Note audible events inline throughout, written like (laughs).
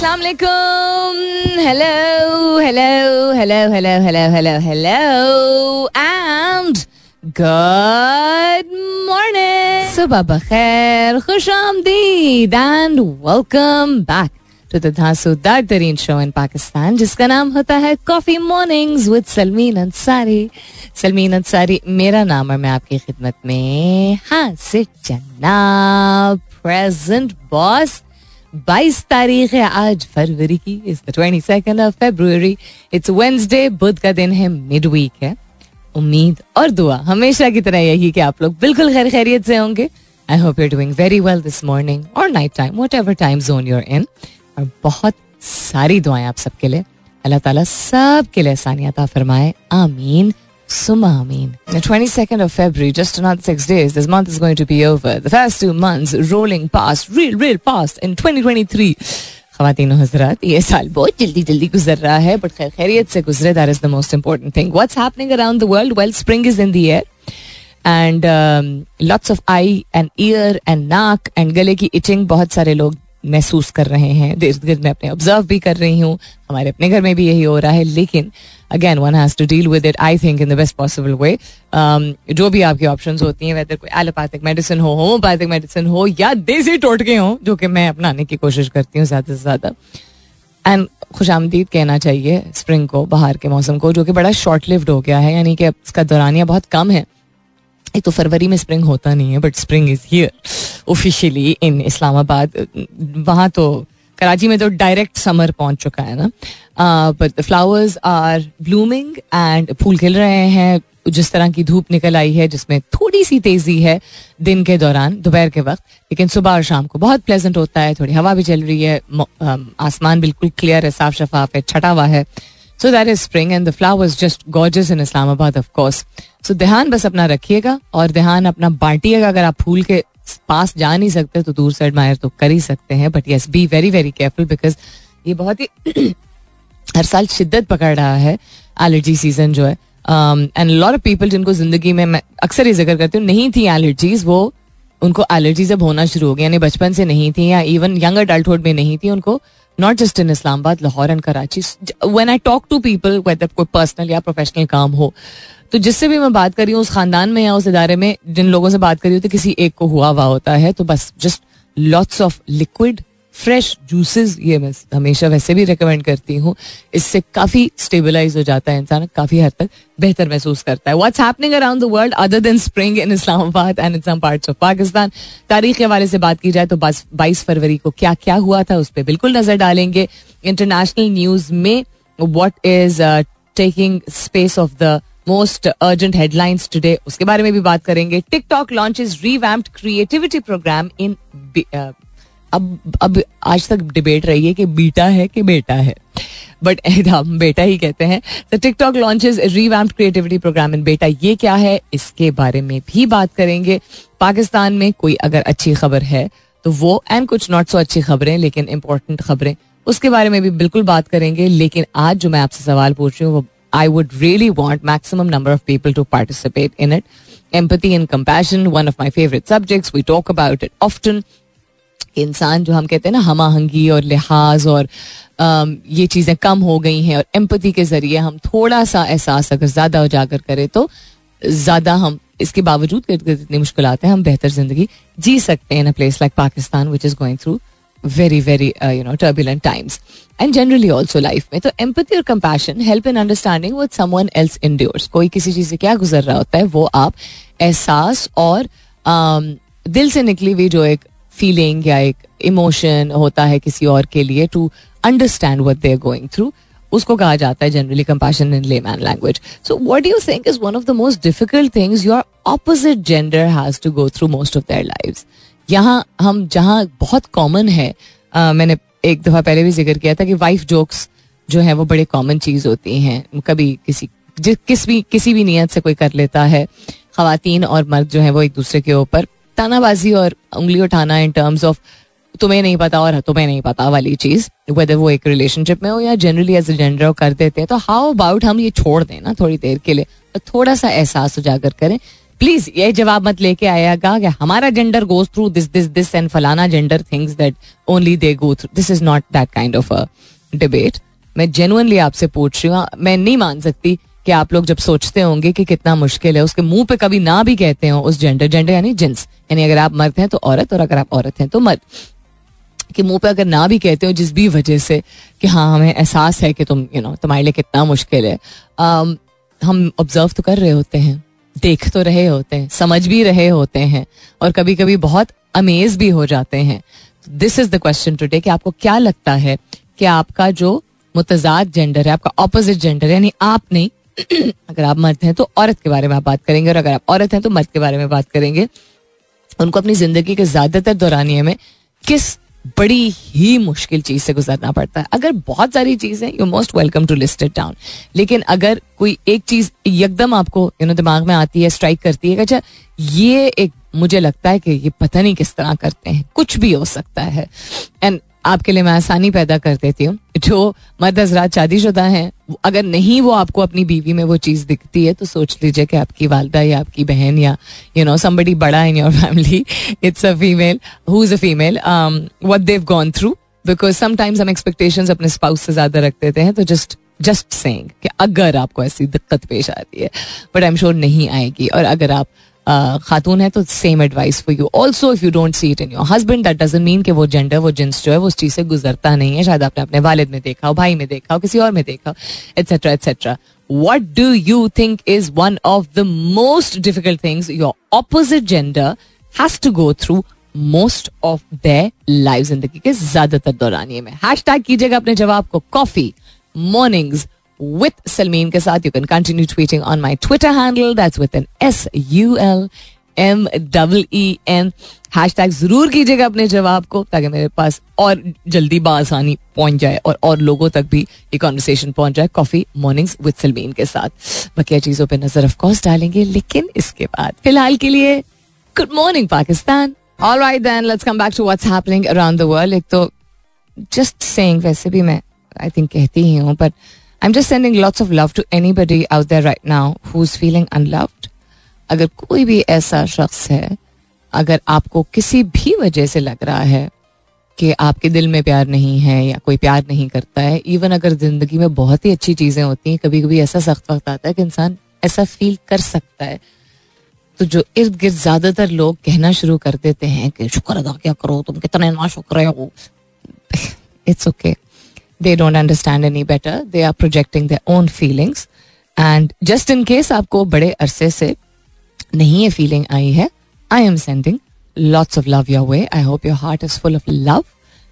अस्सलाम वालेकुम hello hello hello hello hello hello hello and good morning सुबह बखैर खुश आमदीद and welcome back to the धांसूदार तरीन शो इन पाकिस्तान जिसका नाम होता है coffee mornings with Salmeen Ansari Salmeen Ansari मेरा नाम और मैं आपकी खिदमत में हाजिर जनाब प्रेजेंट बॉस 22 तारीख है आज फरवरी की is the twenty second of February it's Wednesday बुध का दिन है मिड वीक है. उम्मीद और दुआ, हमेशा की तरह यही कि आप लोग बिल्कुल खैर खैरियत से होंगे. I hope you doing very well this morning और night time whatever time zone you're in और बहुत सारी दुआएँ आप सबके लिए. अल्लाह ताला सब के लिए आसानियत फरमाए. आमीन. Summa Amin. The 22nd of February, just another six days, this month is going to be over. The first two months rolling past, real, real past in 2023. खातिन हजरात ये साल बहुत जल्दी जल्दी गुजर रहा है बट खैर खैरियत से गुजरे that is the most important thing what's happening around the world well spring is in the air and lots of eye and ear and नाक एंड गले की इचिंग बहुत सारे लोग महसूस कर रहे हैं इर्द गिर्द मैं अपने ऑब्ज़र्व भी कर रही हूँ हमारे अपने घर में भी यही हो रहा है लेकिन again one has to deal with it I think in the best possible way जो भी आपकी ऑप्शन होती हैं वेदर कोई एलोपैथिक मेडिसिन हो होम्योपैथिक मेडिसिन हो, या देसी टोटके हो, जो कि मैं अपनाने की कोशिश करती हूँ ज़्यादा से ज़्यादा। एंड खुश आमदीद कहना चाहिए स्प्रिंग को, बाहर के मौसम को, जो कि बड़ा शॉर्ट लिव्ड हो गया है, यानी कि इसका दौरानिया बहुत कम है। एक तो फरवरी में स्प्रिंग होता नहीं है but spring is here officially in Islamabad वहाँ तो कराची में तो डायरेक्ट समर पहुँच चुका है ना। But the flowers are blooming and फूल खिल रहे हैं। जिस तरह की धूप निकल आई है, जिसमें थोड़ी सी तेज़ी है दिन के दौरान, दोपहर के वक्त। लेकिन सुबह और शाम को बहुत प्लेजेंट होता है, थोड़ी हवा भी चल रही है आसमान बिल्कुल क्लियर है साफ़ शफाफ है, छटा हुआ है। So that is spring and the flowers just gorgeous in Islamabad of course so ध्यान बस अपना रखिएगा और ध्यान अपना बांटिएगा। अगर आप फूल के पास जा नहीं सकते तो दूर से एडमायर तो कर ही सकते हैं। But yes be very very careful because ये बहुत ही (clears throat) हर साल शिद्दत पकड़ रहा है एलर्जी सीज़न जो है। एंड लॉट ऑफ़ पीपल जिनको ज़िंदगी में मैं अक्सर ये ज़िक्र करती हूँ, नहीं थी एलर्जीज वो उनको एलर्जीज अब होना शुरू हो गया यानी बचपन से नहीं थी या इवन यंग अडल्टहुड में नहीं थी, उनको not just in Islamabad Lahore and Karachi when I talk to people whether कोई पर्सनल या प्रोफेशनल काम हो तो जिससे भी मैं बात कर रही हूँ, उस खानदान में या उस इदारे में, जिन लोगों से बात कर तो किसी एक को हुआ हुआ होता है तो बस just lots of liquid fresh juices, ये मैं हमेशा वैसे भी रिकमेंड करती हूँ। इससे काफ़ी स्टेबलाइज हो जाता है इंसान, काफ़ी हद तक बेहतर महसूस करता है। What's happening around the world other than spring in Islamabad and in some parts of Pakistan तारीख के हवाले से बात की जाए तो बाईस फरवरी को क्या क्या हुआ था, उस पर बिल्कुल नज़र डालेंगे। इंटरनेशनल न्यूज़ में what is taking space of the most urgent headlines today उसके बारे में भी बात करेंगे। TikTok launch is revamped creativity programme in अब अब आज तक डिबेट रही है कि बीटा है कि बेटा है। बट (laughs) हम बेटा ही कहते हैं। तो TikTok launches revamped creativity programme in बेटा ये क्या है? इसके बारे में भी बात करेंगे। पाकिस्तान में कोई अगर अच्छी खबर है तो वो एंड कुछ नॉट सो अच्छी खबरें लेकिन इंपॉर्टेंट खबरें उसके बारे में भी बिल्कुल बात करेंगे। लेकिन आज जो मैं आपसे सवाल पूछ रही हूँ वो I would really want maximum number of people to participate in it empathy and compassion, one of my favourite subjects. We talk about it often. इंसान जो हम कहते हैं ना, हमाहंगी और लिहाज और ये चीज़ें कम हो गई हैं और एम्पति के ज़रिए हम थोड़ा सा एहसास अगर ज़्यादा उजागर करें तो ज़्यादा हम इसके बावजूद इतनी मुश्किल आते हैं, हम बेहतर ज़िंदगी जी सकते हैं in a place like Pakistan which is going through very very you know turbulent times and generally also life में तो एम्पति और compassion help in understanding with someone else endures कोई किसी चीज़ से क्या गुजर रहा होता है, वो आप एहसास और दिल से निकली हुई जो एक फीलिंग या एक इमोशन होता है किसी और के लिए to understand what they are going through उसको कहा जाता है generally compassion in layman language so what you think is one of the most difficult things your opposite gender has to go through most of their lives यहाँ हम जहाँ बहुत common है आ, मैंने एक दफ़ा पहले भी ज़िक्र किया था कि वाइफ जोक्स जो है वो बड़े कॉमन चीज़ होती हैं। कभी किसी किस भी किसी भी नियत से कोई कर लेता है खातन और मर्द जो है वो एक दूसरे के ऊपर तानाबाजी और उंगली उठाना इन टर्म्स ऑफ़ तुम्हें नहीं पता और तुम्हें नहीं पता वाली चीज़ वेदर वो एक रिलेशनशिप में हो या जनरली एज ए जेंडर कर देते हैं। तो हाउ अबाउट हम ये छोड़ दें ना थोड़ी देर के लिए? तो थोड़ा सा एहसास उजागर करें। प्लीज़ ये जवाब मत लेके आएगा कि हमारा gender goes through this this this and फलाना gender things that only they go through this is not that kind of a debate मैं जेनुअनली आपसे पूछ रही हूँ, मैं नहीं मान सकती कि आप लोग जब सोचते होंगे कि कितना मुश्किल है, उसके मुँह पे कभी ना भी कहते हो उस जेंडर जेंडर यानी जिन्स यानी अगर आप मर्द हैं तो औरत, और अगर आप औरत हैं तो मर्द। कि मुँह पे अगर ना भी कहते हो जिस भी वजह से कि हाँ हमें एहसास है कि तुम यू नो तुम्हारे लिए कितना मुश्किल है हम ऑब्ज़र्व तो कर रहे होते हैं, देख तो रहे होते हैं, समझ भी रहे होते हैं, और कभी कभी बहुत अमेज भी हो जाते हैं। This is the question today कि आपको क्या लगता है कि आपका जो मुतजाद जेंडर है, आपका ऑपोजिट जेंडर यानी आप नहीं अगर आप मर्द हैं तो औरत के बारे में आप बात करेंगे और अगर आप औरत हैं तो मर्द के बारे में बात करेंगे। उनको अपनी ज़िंदगी के ज़्यादातर दौरानिए में किस बड़ी ही मुश्किल चीज़ से गुजरना पड़ता है। अगर बहुत सारी चीज़ें you most welcome to list it down लेकिन अगर कोई एक चीज़ एकदम आपको यू नो दिमाग में आती है स्ट्राइक करती है अच्छा ये एक, मुझे लगता है कि ये पता नहीं किस तरह करते हैं। कुछ भी हो सकता है। एंड आपके लिए मैं आसानी पैदा कर देती हूँ। जो मर्द हजरात शादीशुदा हैं, अगर नहीं वो आपको अपनी बीवी में वो चीज़ दिखती है तो सोच लीजिए कि आपकी वालदा या आपकी बहन या यू नो समबडी बड़ा in your family it's a female who is a female what they've gone through because sometimes हम एक्सपेक्टेशन अपने स्पाउस से ज़्यादा रख देते हैं तो जस्ट जस्ट सेइंग कि अगर आपको ऐसी दिक्कत पेश आती है बट आई एम श्योर नहीं आएगी, और अगर आप खातून है तो same advice for you also if you don't see it in your husband that doesn't mean कि वो जेंडर वो जिन्स जो है, वो उस चीज़ से गुजरता नहीं है। शायद आपने अपने वालिद में देखा हो, भाई में देखा हो, किसी और में देखा हो etcetera etcetera what do you think is one of the most difficult things your opposite gender has to go through most of the life ज़िंदगी के ज़्यादातर दौरानिए में हैश टैग कीजिएगा अपने जवाब को. कॉफ़ी मॉर्निंग्स with Salmeen के साथ you can continue tweeting on my Twitter handle. That's with an S U L M double E N hashtag ज़रूर कीजिएगा अपने जवाब को, ताकि मेरे पास और जल्दी बासानी पहुँच जाए और और लोगों तक भी ये कॉन्वर्सेशन पहुँच जाए. कॉफ़ी मॉर्निंग्स विद सलमीन के साथ बकिया चीज़ों पे नज़र ऑफ़ कोर्स डालेंगे, लेकिन इसके बाद फ़िलहाल के लिए good morning Pakistan. All right then let's come back to what's happening around the world एक तो जस्ट सेइंग वैसे भी मैं आई थिंक कहती ही हूँ but I'm just sending lots of love to anybody out there right now who's feeling unloved. अगर कोई भी ऐसा शख्स है, अगर आपको किसी भी वजह से लग रहा है कि आपके दिल में प्यार नहीं है या कोई प्यार नहीं करता है इवन अगर ज़िंदगी में बहुत ही अच्छी चीज़ें होती हैं कभी कभी ऐसा सख्त वक्त आता है कि इंसान ऐसा फील कर सकता है। तो जो इर्द गिर्द ज़्यादातर लोग कहना शुरू कर देते हैं कि, शुक्र अदा क्या करो, तुम कितने ना शुक्र हो। (laughs) It's okay they don't understand any better. They are projecting their own feelings. And just in case आपको बड़े अरसे से नहीं ये feeling आई है I am sending lots of love your way. I hope your heart is full of love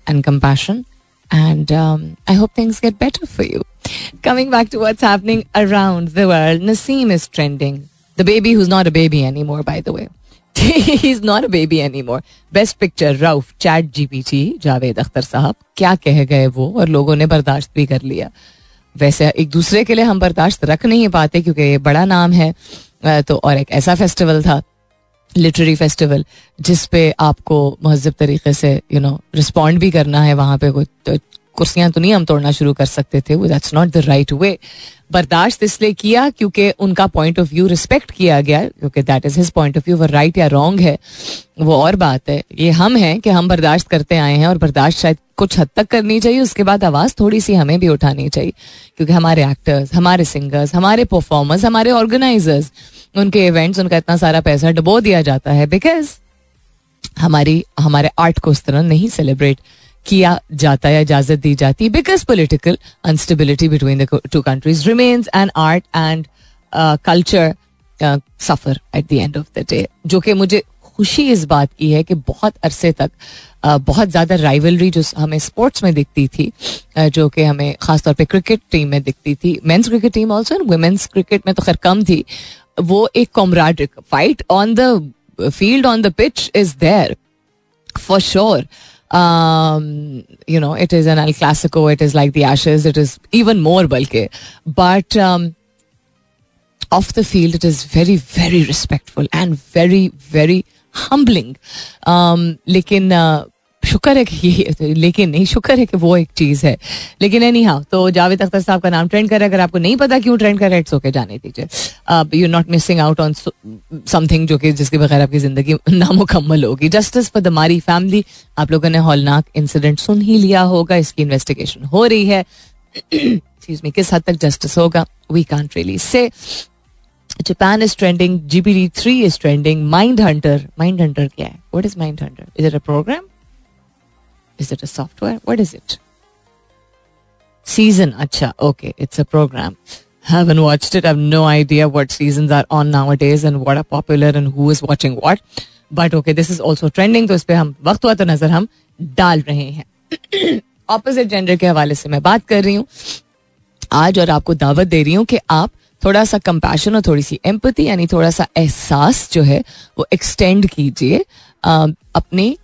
and compassion. And um, I hope things get better for you. Coming back to what's happening around the world, Naseem is trending. The baby who's not a baby anymore, by the way. Is not a baby any more best picture Rauf chat GPT Javed Akhtar sahab. क्या कह गए वो? और लोगों ने बर्दाश्त भी कर लिया. वैसे एक दूसरे के लिए हम बर्दाश्त रख नहीं पाते क्योंकि ये बड़ा नाम है तो और एक ऐसा फेस्टिवल था लिटरेरी फेस्टिवल जिस पे आपको महजब तरीके से यू नो रिस्पॉन्ड भी करना है, वहाँ पे कोई तो कुर्सियाँ तो नहीं हम तोड़ना शुरू कर सकते थे that's not the right way बर्दाश्त इसलिए किया क्योंकि उनका पॉइंट ऑफ़ व्यू रिस्पेक्ट किया गया, क्योंकि that is his point of view वो राइट या रॉन्ग है, वो और बात है। ये हम हैं कि हम बर्दाश्त करते आए हैं और बर्दाश्त शायद कुछ हद तक करनी चाहिए, उसके बाद आवाज़ थोड़ी सी हमें भी उठानी चाहिए, क्योंकि हमारे एक्टर्स हमारे सिंगर्स हमारे परफॉर्मर्स हमारे ऑर्गेनाइजर्स उनके इवेंट्स उनका इतना सारा पैसा डबो दिया जाता है बिकॉज़ हमारी, हमारे आर्ट को उस तरह नहीं सेलिब्रेट किया जाता है इजाज़त दी जाती है because political instability between the two countries remains and art and culture suffer at the end of the day जो कि मुझे खुशी इस बात की है कि बहुत अरसे तक uh, बहुत ज़्यादा राइवलरी जो हमें स्पोर्ट्स में दिखती थी uh, जो कि हमें खासतौर पे क्रिकेट टीम में दिखती थी। Men's cricket team also and women's cricket में तो खैर कम थी। वो एक comrade fight on the field on the pitch is there for sure um, you know, it is an El Clasico, it is like the Ashes, it is even more bulky. But um, off the field, it is very, very respectful and very, very humbling. Um, लेकिन uh, शुक्र है कि ये, लेकिन नहीं, शुक्र है कि वो एक चीज़ है लेकिन एनी हाँ तो जावेद अख्तर साहब का नाम ट्रेंड कर अगर आपको नहीं पता क्यों ट्रेंड कर रहा है इट्स ओके जाने दीजिए अब you not missing out on something जो कि जिसके बगैर आपकी ज़िंदगी नामुकम्मल होगी justice for the Marri family आप लोगों ने हॉलनाक इंसिडेंट सुन ही लिया होगा इसकी इन्वेस्टिगेशन हो रही है एक्सक्यूज मी किस हद तक जस्टिस होगा we can't really say Japan is trending. GPT-3 is trending. Mind Hunter. Mind Hunter क्या है? What is Mind Hunter? Is it a program? Is it a software? What is it? Season. Acha. Okay. It's a program. Haven't watched it. I have no idea what seasons are on nowadays and what are popular and who is watching what. But okay, this is also trending. तो इस पे हम वक्त हुआ तो नज़र हम डाल रहे हैं ऑपोजिट जेंडर के हवाले से मैं बात कर रही हूँ आज और आपको दावत दे रही हूँ कि आप थोड़ा सा कंपैशन और थोड़ी सी एम्पति यानी थोड़ा सा एहसास जो है वो एक्सटेंड कीजिए अपने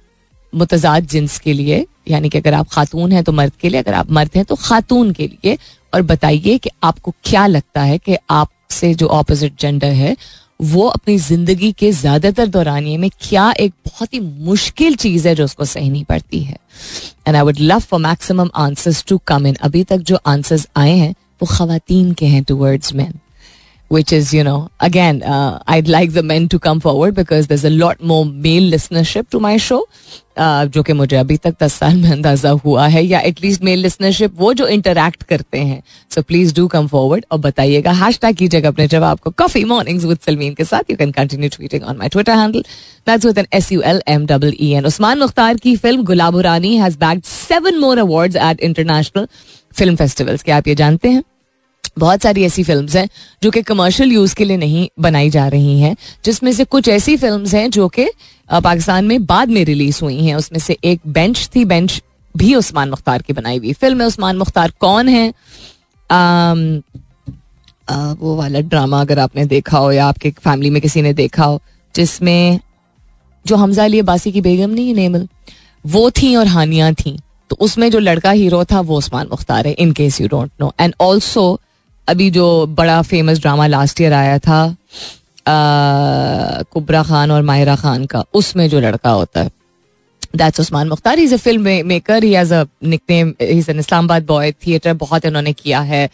मुतजाद जिन्स के लिए, यानी कि अगर आप खातून हैं तो मर्द के लिए, अगर आप मर्द हैं तो खातून के लिए। और बताइए कि आपको क्या लगता है कि आपसे जो ऑपोजिट जेंडर है, वो अपनी ज़िंदगी के ज़्यादातर दौरानिए में क्या एक बहुत ही मुश्किल चीज़ है जो उसको सहनी पड़ती है? And I would love for maximum answers to come in अभी तक जो आंसर्स आए हैं, वो खातन के हैं towards man which is, you know, again, uh, I'd like the men to come forward because there's a lot more male listenership to my show. Uh, जो कि मुझे अभी तक दस साल में अंदाज़ा हुआ है या एटलीस्ट मेल लिसनरशिप वो जो इंटरेक्ट करते हैं। So please do come forward और बताइएगा हैश टैग कीजिएगा अपने जवाब को। कॉफ़ी मॉर्निंग्स विद सलमीन के साथ you can continue tweeting on my Twitter handle that's with N S U L M double E N Usman Mukhtar की film Gulab Rani has bagged seven more awards at international film festivals क्या आप ये जानते हैं? बहुत सारी ऐसी film हैं जो कि कमर्शियल यूज़ के लिए नहीं बनाई जा रही हैं जिसमें से कुछ ऐसी फ़िल्म हैं जो कि पाकिस्तान में बाद में रिलीज़ हुई हैं। उसमें से एक बेंच थी बेंच भी उस्मान मुख्तार की बनाई हुई फ़िल्म में उस्मान मुख्तार कौन है? आम, आ, वो वाला ड्रामा अगर आपने देखा हो या आपके फैमिली में किसी ने देखा हो जिसमें जो हमजा अली अब्बासी की बेगम नहीं है नेमल वो थी और हानिया थी। तो उसमें जो लड़का हीरो था वो उस्मान मुख्तार है in case you don't know and also अभी जो बड़ा फ़ेमस ड्रामा लास्ट ईयर आया था कुबरा खान और माहिरा खान का, उसमें जो लड़का होता है that's Usman Mukhtar. Is a film maker he a nickname is an Islamabad boy theatre बहुत इन्होंने किया है.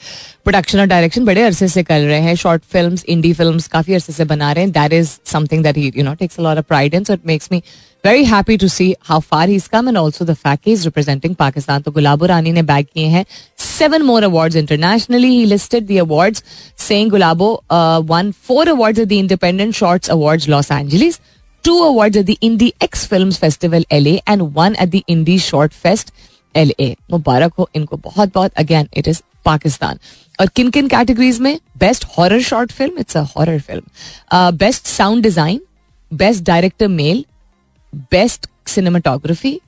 प्रोडक्शन और डायरेक्शन बड़े अरसे से कर रहे हैं. शॉर्ट फ़िल्म इंडी फ़िल्म काफ़ी अरसे से बना रहे हैं. That is something that he you know takes a lot of pride so it makes me very happy to see how far he come and also the fact is representing Pakistan तो गुलाबो रानी ने back किए हैं. Seven more awards internationally he listed the awards saying Gulabo won four awards at the independent shorts awards Los Angeles two awards at the Indie X Films Festival LA and one at the Indie Short Fest LA. मुबारक हो इनको बहुत बहुत again it is Pakistan और किन किन categories में? Best horror short film it's a horror film best sound design best director male best cinematography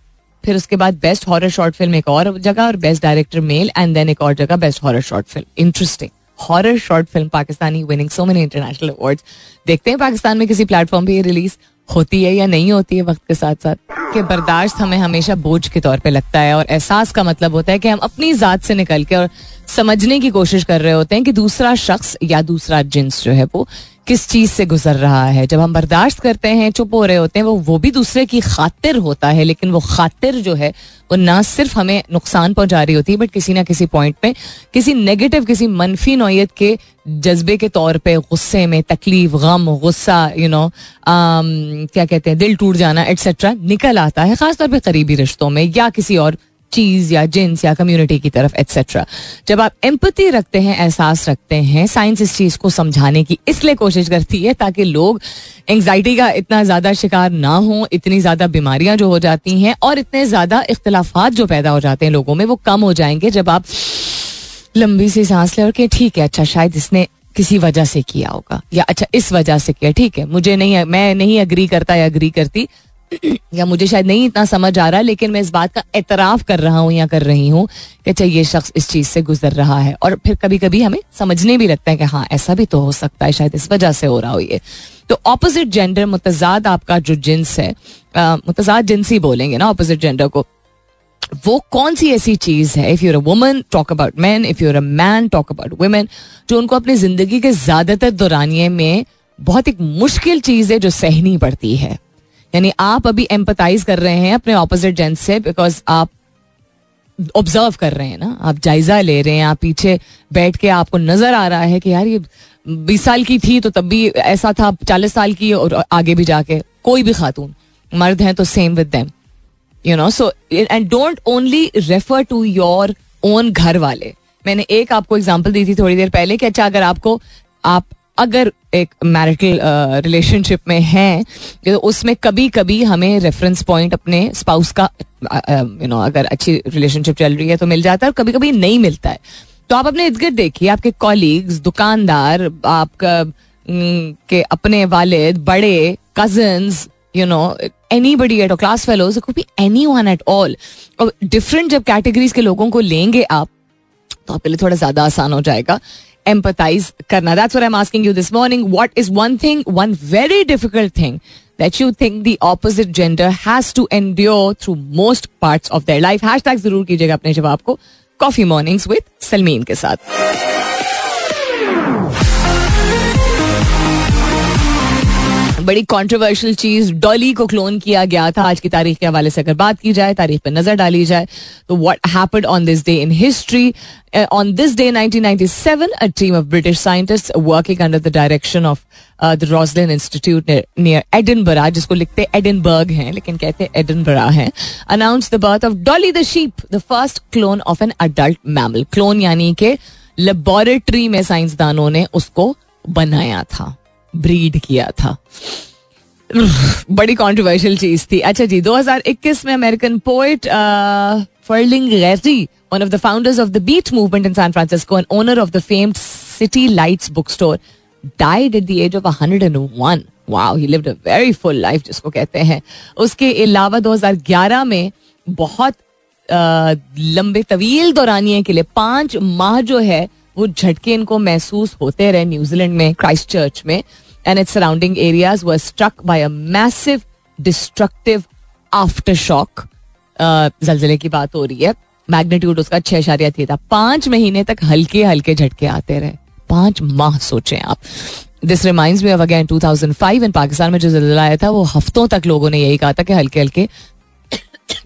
फिर उसके बाद बेस्ट हॉरर शॉर्ट फ़िल्म एक और जगह और best director male and then एक और जगह best horror short film interesting horror short film Pakistani winning so many international awards देखते हैं पाकिस्तान में किसी प्लेटफॉर्म पे ये रिलीज़ होती है या नहीं होती है वक्त के साथ साथ, कि बर्दाश्त हमें हमेशा बोझ के तौर पे लगता है और एहसास का मतलब होता है कि हम अपनी ज़ात से निकल के और समझने की कोशिश कर रहे होते हैं कि दूसरा शख्स या दूसरा जिन्स जो है वो किस चीज़ से गुजर रहा है? जब हम बर्दाश्त करते हैं, चुप हो रहे होते हैं, वो वो भी दूसरे की खातिर होता है, लेकिन वो खातिर जो है, वो ना सिर्फ़ हमें नुकसान पहुँचा रही होती है बट किसी ना किसी पॉइंट पे, किसी नेगेटिव किसी मनफी नोयत के जज्बे के तौर पे, गुस्से में, तकलीफ़, गम, गुस्सा यू नो क्या कहते हैं, दिल टूट जाना एटसेट्रा निकल आता है, खासतौर पर करीबी रिश्तों में, या किसी और चीज़ या जिन्स या कम्युनिटी की तरफ़ एट्सेट्रा जब आप एम्पति रखते हैं, एहसास रखते हैं साइंस इस चीज़ को समझाने की इसलिए कोशिश करती है ताकि लोग एंगजाइटी का इतना ज़्यादा शिकार ना हो, इतनी ज़्यादा बीमारियाँ जो हो जाती हैं और इतने ज़्यादा इख्तलाफात जो पैदा हो जाते हैं लोगों में, वो कम हो जाएँगे जब आप लंबी सी सांस ले और कि ठीक है अच्छा शायद इसने किसी वजह से किया होगा या अच्छा इस वजह से किया, ठीक है, मुझे नहीं, मैं नहीं अग्री करता या अग्री करती या मुझे शायद नहीं इतना समझ आ रहा, लेकिन मैं इस बात का एतराफ कर रहा हूँ या कर रही हूँ कि अच्छा ये शख्स इस चीज़ से गुजर रहा है। और फिर कभी कभी हमें समझने भी लगता है कि हाँ ऐसा भी तो हो सकता है, शायद इस वजह से हो रहा हो ये। तो ऑपोजिट जेंडर मुतजाद आपका जो जिन्स है मुतजाद जिन्स ही बोलेंगे ना ऑपोजिट जेंडर को, वो कौन सी ऐसी चीज़ है? If you're a woman talk about man if you're a man talk about women जो उनको अपनी ज़िंदगी के ज़्यादातर दौरानिए में बहुत एक मुश्किल चीज़ है जो सहनी पड़ती है। यानी आप अभी एम्पथाइज कर रहे हैं अपने ऑपोजिट जेंस से बिकॉज़ आप ऑब्ज़र्व कर रहे हैं ना, आप जायजा ले रहे हैं, आप पीछे बैठ के आपको नज़र आ रहा है कि यार ये बीस साल की थी तो तब भी ऐसा था, चालीस साल की और आगे भी जाके कोई भी खातून, मर्द हैं तो same with them you know so and don't only refer to your own घर वाले। मैंने एक आपको एग्ज़ाम्पल दी थी थोड़ी देर पहले कि अच्छा अगर आपको, आप अगर एक मैरिटल रिलेशनशिप uh, में है तो उसमें कभी कभी हमें रेफरेंस पॉइंट अपने स्पाउस का यू नो अगर अच्छी रिलेशनशिप चल रही है तो मिल जाता है और कभी कभी नहीं मिलता है। तो आप अपने इर्द गिर्द देखिए आपके कॉलीग्स दुकानदार आपका के अपने वालिद बड़े cousins you know anybody at class fellows be anyone at all और डिफरेंट जब कैटेगरीज के लोगों को लेंगे आप तो आपके लिए थोड़ा ज़्यादा आसान हो जाएगा। एम्पथाइज करना. That's I am asking you this morning what is one thing one very difficult thing that you think the opposite gender has to endure through most parts of their life hashtag ज़रूर कीजिएगा अपने जवाब को. Coffee mornings with Salmeen के साथ. बड़ी controversial चीज़ डॉली को clone किया गया था। आज की तारीख के हवाले से अगर बात की जाए, तारीख पर नज़र डाली जाए तो what happened on this day in history on this day 1997 a team of British scientist working under the direction of the Roslin Institute near Edinburgh जिसको लिखते एडनबर्ग हैं, लेकिन कहते एडनबरा हैं announce the birth of Dolly the sheep the first clone of an adult mammal clone यानी के laboratory में साइंसदानों ने उसको बनाया था। ब्रीड किया था। बड़ी कॉन्ट्रोवर्शियल चीज़ थी। अच्छा जी 2021 में American poet Ferlinghetti one of the founders of the beat movement in San Francisco and owner of the famed City Lights book store died at the age of 101 Wow, he lived a very full life, जिसको कहते हैं। उसके अलावा 2011 में बहुत आ, लंबे तवील दौरानिए के लिए पाँच माह जो है वो झटके इनको महसूस होते रहे न्यूजीलैंड में क्राइस्ट चर्च में and it surrounding areas were struck by a massive destructive aftershock जलजिले की बात हो रही है। मैग्नीट्यूड उसका छह इशारिया थी पाँच महीने तक हल्के हल्के झटके आते रहे। पाँच माह सोचे आप। This reminds me of again 2005 इन पाकिस्तान में जो जलजिला आया था, वो हफ्तों तक लोगों ने यही कहा था कि हल्के हल्के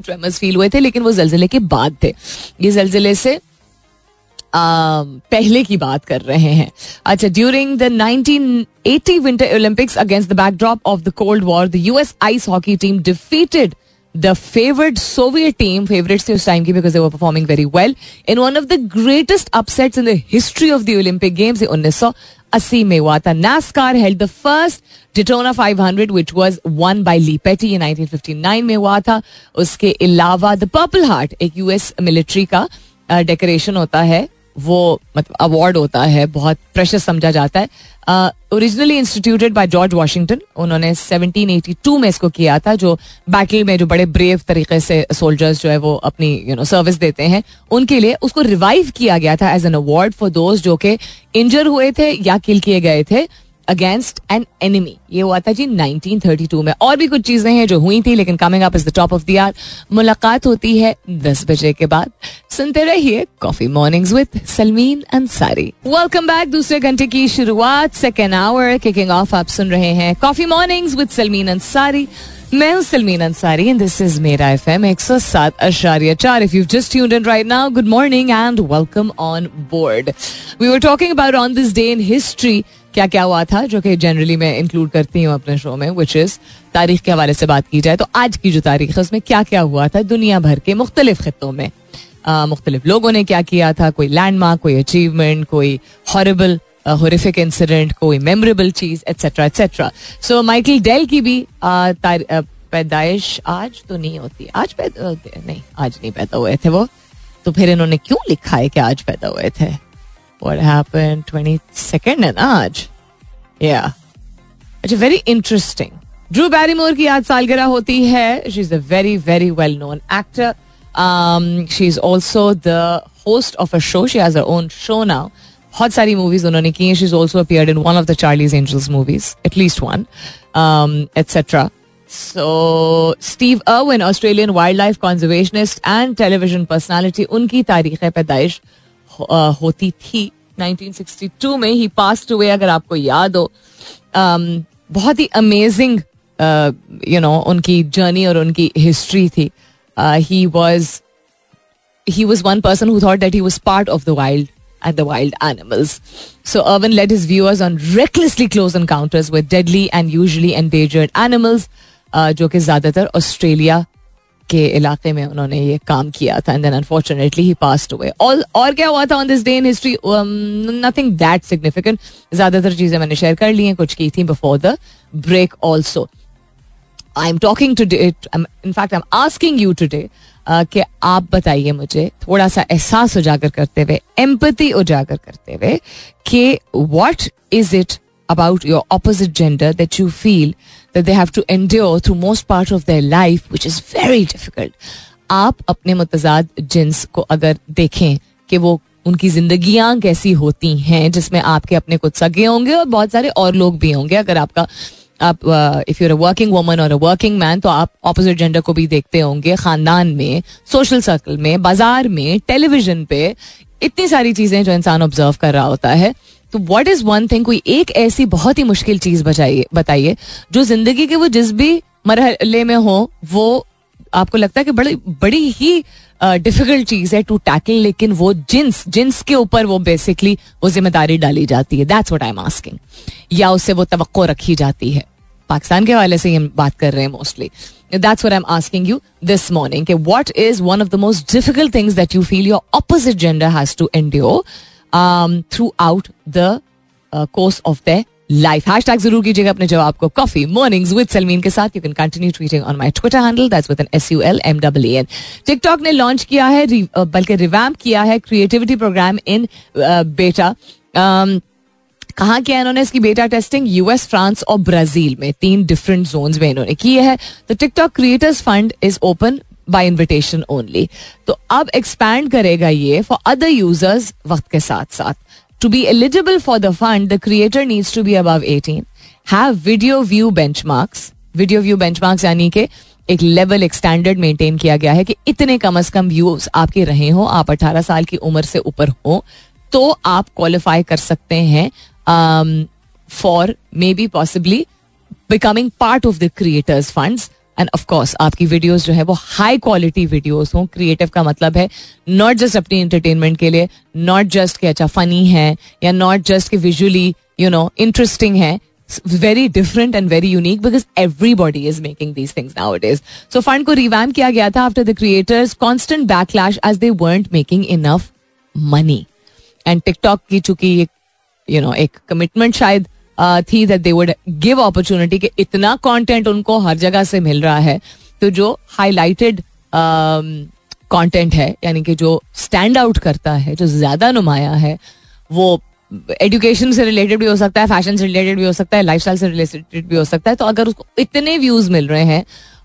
ट्रेमर्स फील हुए थे, लेकिन वो जलजिले के बाद थे। ये जलजिले से पहले की बात कर रहे हैं। अच्छा during the 1980 winter Olympics against the backdrop of the cold war the US ice hockey team defeated the favourite Soviet team favourite थे उस टाइम की because were performing very well in one of the greatest upsets in the history of the Olympic games उन्नीस सौ अस्सी में हुआ था। NASCAR held the first Daytona 500 which was won by Lee Petty in 1959 में हुआ था। उसके अलावा द पर्पल हार्ट एक यूएस मिलिट्री का डेकोरेशन uh, होता है। वो मतलब अवार्ड होता है, बहुत प्रेशर समझा जाता है। Originally instituted by George Washington उन्होंने 1782 में इसको किया था, जो बैटल में जो बड़े ब्रेव तरीके से सोल्जर्स जो है वो अपनी यू नो सर्विस देते हैं। उनके लिए उसको रिवाइव किया गया था एज एन अवार्ड फॉर दोस्त जो कि इंजर हुए थे या किल किए गए थे। अगेंस्ट एन एनिमी ये हुआ था जी 1932 में। और भी कुछ चीज़ें हैं जो हुई थी, लेकिन coming up is the top of the hour मुलाकात होती है दस बजे के बाद। सुनते रहिए coffee mornings with Salmeen Ansari welcome back दूसरे घंटे की शुरुआत सेकेंड आवर किकिंग ऑफ़ आप सुन रहे हैं coffee mornings with Salmeen Ansari मैं हूँ Salmeen Ansari and this is मेरा एफ़ एम एक सौ सात अशारिया चार। If you just tuned in right now good morning and welcome on board we were talking about on this day in history क्या क्या हुआ था, जो कि जनरली मैं इंक्लूड करती हूँ अपने शो में विच इज़ तारीख के हवाले से बात की जाए तो आज की जो तारीख है, उसमें क्या क्या हुआ था दुनिया भर के मुख्तलिफ़ खत्ों में। मुख्तलिफ़ लोगों ने क्या किया था, कोई लैंडमार्क कोई अचीवमेंट कोई हॉरेबल हॉरिफिक इंसिडेंट कोई मेमोरेबल चीज़ etcetera etcetera so Michael Dell की भी पैदाइश आज तो नहीं होती। आज पैदा, नहीं, आज नहीं पैदा हुए थे वो। तो फिर इन्होंने क्यों लिखा है कि आज पैदा हुए थे? What happened? 22nd है ना आज? अच्छा वेरी इंटरेस्टिंग ड्रू बैरीमोर की आज सालगिरह होती है. She is a very very well known actor she is also the host of a show she has own show now बहुत सारी मूवीज़ उन्होंने की she is also appeared in one of the Charlie's Angels movies at least one etcetera so Steve Irwin Australian wildlife conservationist and television personality उनकी तारीख पैदाइश होती थी 1962 में ही पास्ट हुए अगर आपको याद हो um, बहुत ही अमेजिंग यू नो उनकी जर्नी और उनकी हिस्ट्री थी he was he was one person who thought that he was part of the wild and the wild animals. So Irwin led his viewers on recklessly close encounters with deadly and usually endangered animals, uh, जो कि ज़्यादातर Australia के इलाके में उन्होंने ये काम किया था and then unfortunately he passed हुए और और क्या हुआ था on this day in history nothing that significant ज़्यादातर चीज़ें मैंने शेयर कर ली हैं, कुछ की थी before the break also I am talking today in fact I am asking you today कि आप बताइए मुझे, थोड़ा सा एहसास उजागर करते हुए एम्पति उजागर करते हुए, कि what is it about your opposite gender that you feel that they have to endure through most part of their life which is very difficult आप अपने मुतजाद जिन्स को अगर देखें कि वो उनकी जिंदगियाँ कैसी होती हैं, जिसमें आपके अपने कुछ सगे होंगे और बहुत सारे और लोग भी होंगे। अगर आपका, आप if you're a working woman और अ वर्किंग मैन तो आप ऑपोजिट जेंडर को भी देखते होंगे खानदान में सोशल सर्कल में, बाज़ार में टेलीविज़न पे, इतनी सारी चीज़ें जो इंसान ऑब्ज़र्व कर रहा होता है। तो वॉट इज़ वन थिंग कोई एक ऐसी बहुत ही मुश्किल चीज़ बचाइए बताइए, जो ज़िंदगी के वो जिस भी मरहले में हो, वो आपको लगता है कि बड़ी बड़ी ही डिफ़िकल्ट चीज़ है टू टैकल लेकिन वो जिन्स जिन्स के ऊपर वो बेसिकली वो ज़िम्मेदारी डाली जाती है। That's what I am asking या उससे वो तो रखी जाती है। पाकिस्तान के हवाले से ही हम बात कर रहे हैं mostly that's what I am asking you this morning what is one of the most difficult things that you feel your opposite gender has to endure throughout the course of the life hashtag ज़रूर कीजिएगा अपने जवाब को coffee mornings with Salmeen के साथ you can continue tweeting on my Twitter handle that's with N S U L M double N TikTok ने launch किया है बल्कि रिवैम्प किया है क्रिएटिविटी प्रोग्राम इन बेटा कहाँ किया इन्होंने इसकी बेटा टेस्टिंग यूएस फ्रांस और ब्राज़ील में तीन डिफरेंट जोन में इन्होंने की है तो TikTok creators fund is open by invitation only तो अब एक्सपैंड करेगा ये फॉर अदर यूज़र्स वक्त के साथ साथ. To be eligible for the fund, the creator needs to be above 18, have video view benchmarks. Video view benchmarks यानी कि एक लेवल एक स्टैंडर्ड मेंटेन किया गया है कि इतने कम अज कम व्यूज़ आपके रहे हो आप 18 साल की उम्र से ऊपर हो तो आप क्वालिफाई कर सकते हैं for maybe possibly becoming part of the creators funds and of course आपकी वीडियोस जो है वो हाई क्वालिटी वीडियोस हों क्रिएटिव का मतलब है नॉट जस्ट अपनी एंटरटेनमेंट के लिए नॉट जस्ट कि अच्छा फनी है, या नॉट जस्ट कि विजुअली यू नो इंटरेस्टिंग है very different and very unique because everybody is making these things now it is so fund को रिवैम किया गया था after the creators constant backlash as they weren't making enough money and TikTok की चूँकि you know एक commitment शायद थी that they would give opportunity कि इतना कंटेंट उनको हर जगह से मिल रहा है। तो जो हाईलाइटेड कंटेंट है, यानी कि जो स्टैंड आउट करता है, जो ज़्यादा नुमाया है, वो एजुकेशन से रिलेटेड भी हो सकता है फ़ैशन से रिलेटेड भी हो सकता है लाइफ से रिलेटेड भी हो सकता है। तो अगर उसको इतने व्यूज़ मिल रहे हैं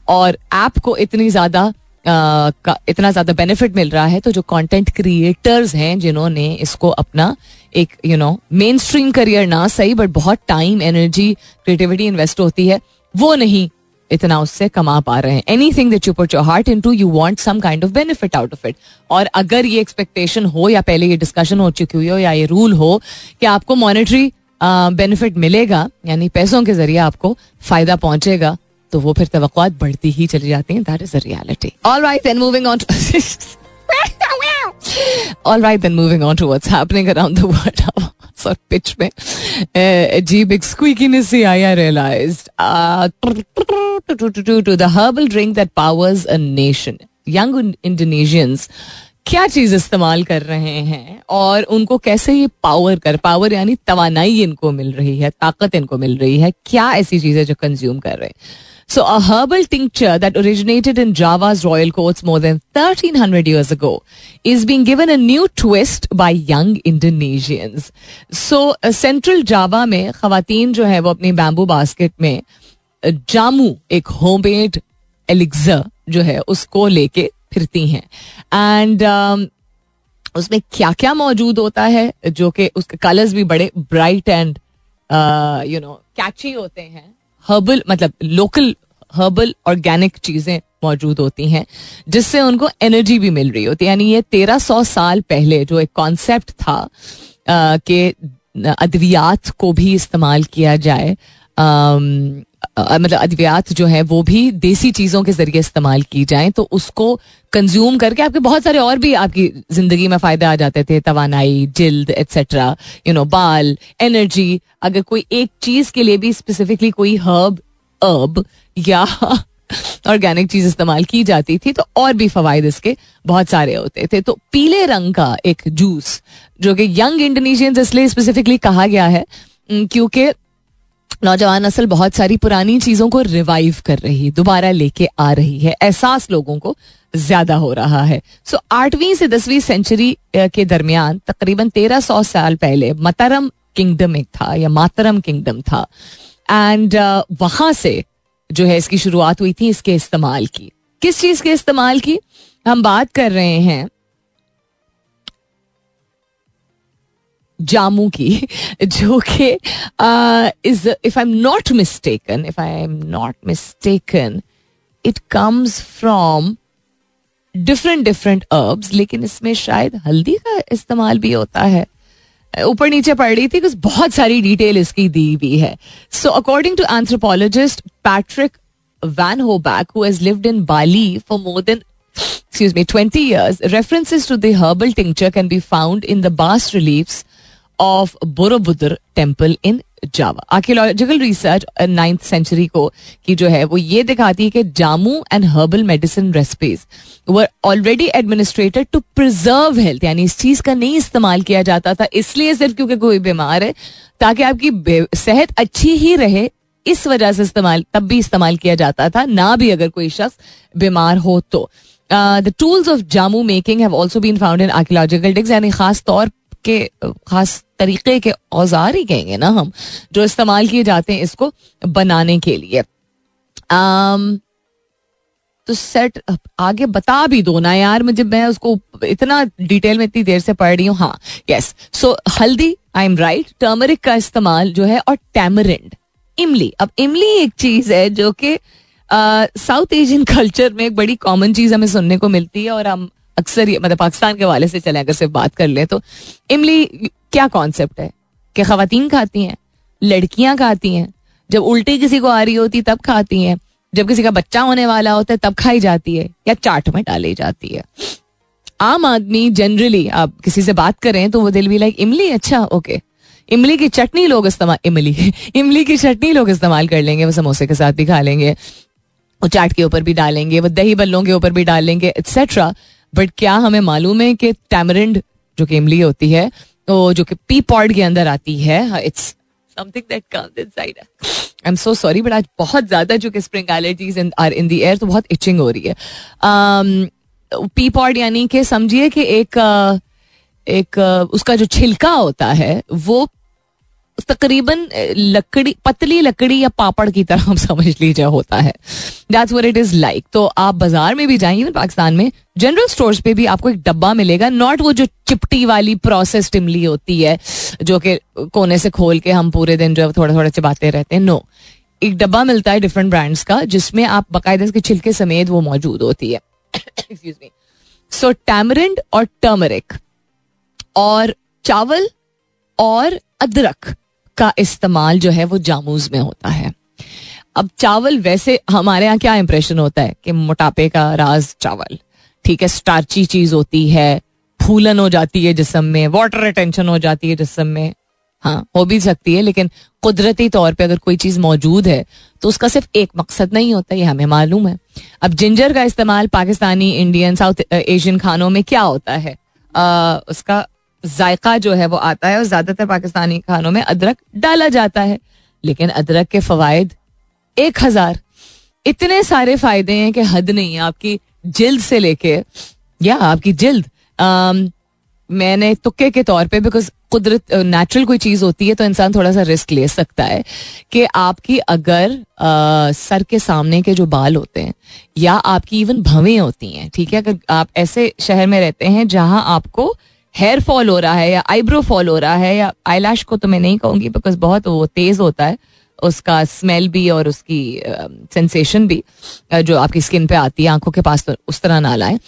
और ऐप को इतनी ज़्यादा इतना ज़्यादा बेनिफिट मिल रहा है तो जो कंटेंट क्रिएटर्स हैं, जिन्होंने इसको अपना एक you know mainstream career ना सही बट बहुत टाइम एनर्जी क्रिएटिविटी इन्वेस्ट होती है। वो नहीं इतना उससे कमा पा रहे हैं। Anything that you put your heart into you want some kind of benefit out of it और अगर ये एक्सपेक्टेशन हो, या पहले ये डिस्कशन हो चुकी हुई हो, या ये रूल हो कि आपको मॉनिटरी बेनिफिट मिलेगा, यानी पैसों के ज़रिए आपको फ़ायदा पहुंचेगा तो वो फिर तो बढ़ती ही चली जाती है। That is a reality all right then moving on (laughs) All right, then moving on to what's happening around the world. सर पिच में अजीब एक squeakiness C I I realised to the herbal drink that powers a nation young Indonesians क्या चीज़ इस्तेमाल कर रहे हैं? और उनको कैसे ये पावर कर पावर यानी तवानाई इनको मिल रही है ताकत इनको मिल रही है क्या ऐसी चीज़ें जो कंज्यूम कर रहे हैं? So, a herbal tincture that originated in Java's royal courts more than 1300 years ago is being given a new twist by young Indonesians. So, central Java में खातन जो है वो अपनी बैम्बू बास्केट में जामू एक होममेड एलिक्सर जो है उसको लेके फिरती हैं एंड um, उसमें क्या क्या मौजूद होता है जो कि उसके कलर्स भी बड़े bright and you know catchy होते हैं हर्बल मतलब लोकल हर्बल ऑर्गेनिक चीज़ें मौजूद होती हैं, जिससे उनको एनर्जी भी मिल रही होती है। यानी ये तेरह सौ साल पहले जो एक कॉन्सेप्ट था कि अद्वियात को भी इस्तेमाल किया जाए मतलब अद्वियात जो है वो भी देसी चीज़ों के ज़रिए इस्तेमाल की जाए तो उसको कंज्यूम करके आपके बहुत सारे और भी आपकी ज़िंदगी में फ़ायदे आ जाते थे। तोानाई जल्द एट्सेट्रा यू नो बाल एनर्जी अगर कोई एक चीज़ के लिए भी स्पेसिफिकली कोई हर्ब अर्ब या ऑर्गेनिक चीज़ इस्तेमाल की जाती थी तो और भी फवायद इसके बहुत सारे होते थे। तो पीले रंग का एक जूस जो कि यंग इंडोनेशियंस इसलिए स्पेसिफिकली कहा गया है क्योंकि नौजवान नस्ल बहुत सारी पुरानी चीज़ों को रिवाइव कर रही है दोबारा लेके आ रही है। एहसास लोगों को ज़्यादा हो रहा है। सो so, आठवीं से दसवीं सेंचुरी के दरमियान तकरीबन तेरह सौ साल पहले मतरम किंगडम एक था या मातरम किंगडम था। एंड uh, वहाँ से जो है इसकी शुरुआत हुई थी इसके इस्तेमाल की। किस चीज़ के इस्तेमाल की? हम बात कर रहे हैं जामू की, (laughs) जो कि is if I am not mistaken if I am not mistaken it comes from different different herbs लेकिन इसमें शायद हल्दी का इस्तेमाल भी होता है। ऊपर नीचे पढ़ रही थी कुछ बहुत सारी डिटेल इसकी दी हुई है। So according to anthropologist Patrick Vanhoebrouck who has lived in Bali for more than excuse me 20 years, references to the herbal tincture can be found in the bas reliefs of Borobudur temple in Java archaeological research ninth century को की जो है, वो ये दिखाती है कि jamu and herbal medicine recipes were already administered to preserve health यानी इस चीज़ का नहीं इस्तेमाल किया जाता था, इसलिए सिर्फ़ क्योंकि कोई बीमार है, ताकि आपकी सेहत अच्छी ही रहे, इस वजह से इस्तेमाल, तब भी इस्तेमाल किया जाता था, ना भी अगर कोई शख्स बीमार हो तो। The tools of jamu making have also been found in archaeological digs यानी खास तौर के, खास तरीके के औज़ार ही कहेंगे ना हम जो इस्तेमाल किए जाते हैं इसको बनाने के लिए। आम, तो सेट आगे बता भी दो ना यार मुझे मैं उसको इतना डिटेल में इतनी देर से पढ़ रही हूँ। हाँ यस सो हल्दी आई एम राइट टर्मरिक का इस्तेमाल जो है और टैमरिंड इमली. अब इमली एक चीज़ है जो कि साउथ एशियन कल्चर में एक बड़ी कॉमन चीज़ हमें सुनने को मिलती है और हम अक्सर ये मतलब पाकिस्तान के वाले से चले, अगर सिर्फ़ बात कर ले तो। इमली, क्या कॉन्सेप्ट है? कि खातन खाती हैं, लड़कियाँ खाती हैं, जब उल्टी किसी को आ रही होती तब खाती हैं, जब किसी का बच्चा होने वाला होता है तब खाई जाती है, या चाट में डाली जाती है। आम आदमी जनरली आप किसी से बात करें तो वो दिल भी लाइक इमली अच्छा ओके इमली की चटनी लोग इस्तेमाल इमली (laughs) इमली की चटनी लोग इस्तेमाल कर लेंगे, वो समोसे के साथ भी खा लेंगे, वो चाट के ऊपर भी डालेंगे, वो दही बल्लों के ऊपर भी डालेंगे एक्सेट्रा बट क्या हमें मालूम है कि टैमरिंड जो कि इमली होती है तो जो कि पी पॉड के अंदर आती है it's something that comes inside I am so sorry but आज बहुत ज़्यादा जो कि spring allergies in are in the air तो बहुत इचिंग हो रही है. पी um, पॉड यानी कि समझिए कि एक एक उसका जो छिलका होता है वो तकरीबन लकड़ी, पतली लकड़ी या पापड़ की तरह हम समझ लीजिए होता है। That's what it is like तो आप बाज़ार में भी जाएँगे इवन पाकिस्तान में जनरल स्टोर्स पे भी आपको एक डब्बा मिलेगा नॉट वो जो चिपटी वाली प्रोसेस टिमली होती है, जो कि कोने से खोल के हम पूरे दिन जो थोड़ा थोड़ा चबाते रहते हैं नो एक डब्बा मिलता है डिफरेंट ब्रांड्स का, जिसमें आप बाकायदा के छिलके समेत वो मौजूद होती है। एक्सक्यूज मी सो टैमरिंड और टर्मरिक और चावल और अदरक। का इस्तेमाल जो है वो जामूज में होता है। अब चावल वैसे हमारे यहाँ क्या इंप्रेशन होता है कि मोटापे का राज चावल। ठीक है स्टार्ची चीज़ होती है फूलन हो जाती है जिसम में वाटर रिटेंशन हो जाती है जिसम में। हाँ हो भी सकती है लेकिन कुदरती तौर पे अगर कोई चीज़ मौजूद है तो उसका सिर्फ़ एक मकसद नहीं होता ये हमें मालूम है। अब जिंजर का इस्तेमाल पाकिस्तानी इंडियन साउथ एशियन खानों में क्या होता है? आ, उसका जायका जो है वो आता है और ज़्यादातर पाकिस्तानी खानों में अदरक डाला जाता है। लेकिन अदरक के फवायद एक हज़ार। इतने सारे फ़ायदे हैं कि हद नहीं है आपकी जिल्द से लेके या आपकी जिल्द। मैंने तुक्के के तौर पे बिकॉज़ कुदरत नेचुरल कोई चीज़ होती है तो इंसान थोड़ा सा रिस्क ले सकता है कि आपकी अगर आ, सर के सामने के जो बाल होते हैं या आपकी इवन भवें होती हैं ठीक है? अगर आप ऐसे शहर में रहते हैं जहाँ आपको हेयर फॉल हो रहा है या आईब्रो फॉल हो रहा है या आईलैश को तो मैं नहीं कहूँगी बिकॉज़ बहुत वो तेज होता है, उसका स्मेल भी और उसकी सेंसेशन भी जो आपकी स्किन पे आती है आँखों के पास तो उस तरह ना लाए।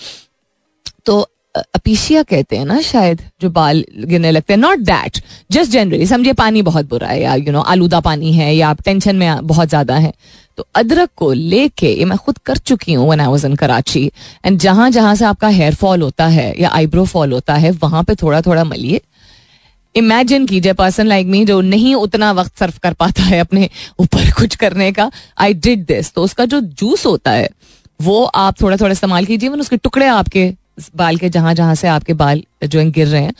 तो अपीशिया कहते हैं ना शायद, जो बाल गिरने लगते हैं नॉट दैट जस्ट जनरली समझिए पानी बहुत बुरा है या यू नो आलूदा पानी है या आप टेंशन में बहुत ज़्यादा है। तो अदरक को लेके ये मैं खुद कर चुकी हूँ when I was in Karachi and जहाँ जहाँ से आपका हेयर फॉल होता है या आईब्रो फॉल होता है, वहाँ पे थोड़ा थोड़ा मलिए। इमेजिन कीजिए पर्सन लाइक मी जो नहीं उतना वक्त सर्व कर पाता है अपने ऊपर कुछ करने का। आई डिड दिस तो उसका जो जूस होता है, वो आप थोड़ा थोड़ा इस्तेमाल कीजिए। उसके टुकड़े आपके बाल के, जहाँ जहाँ से आपके बाल जो गिर रहे हैं,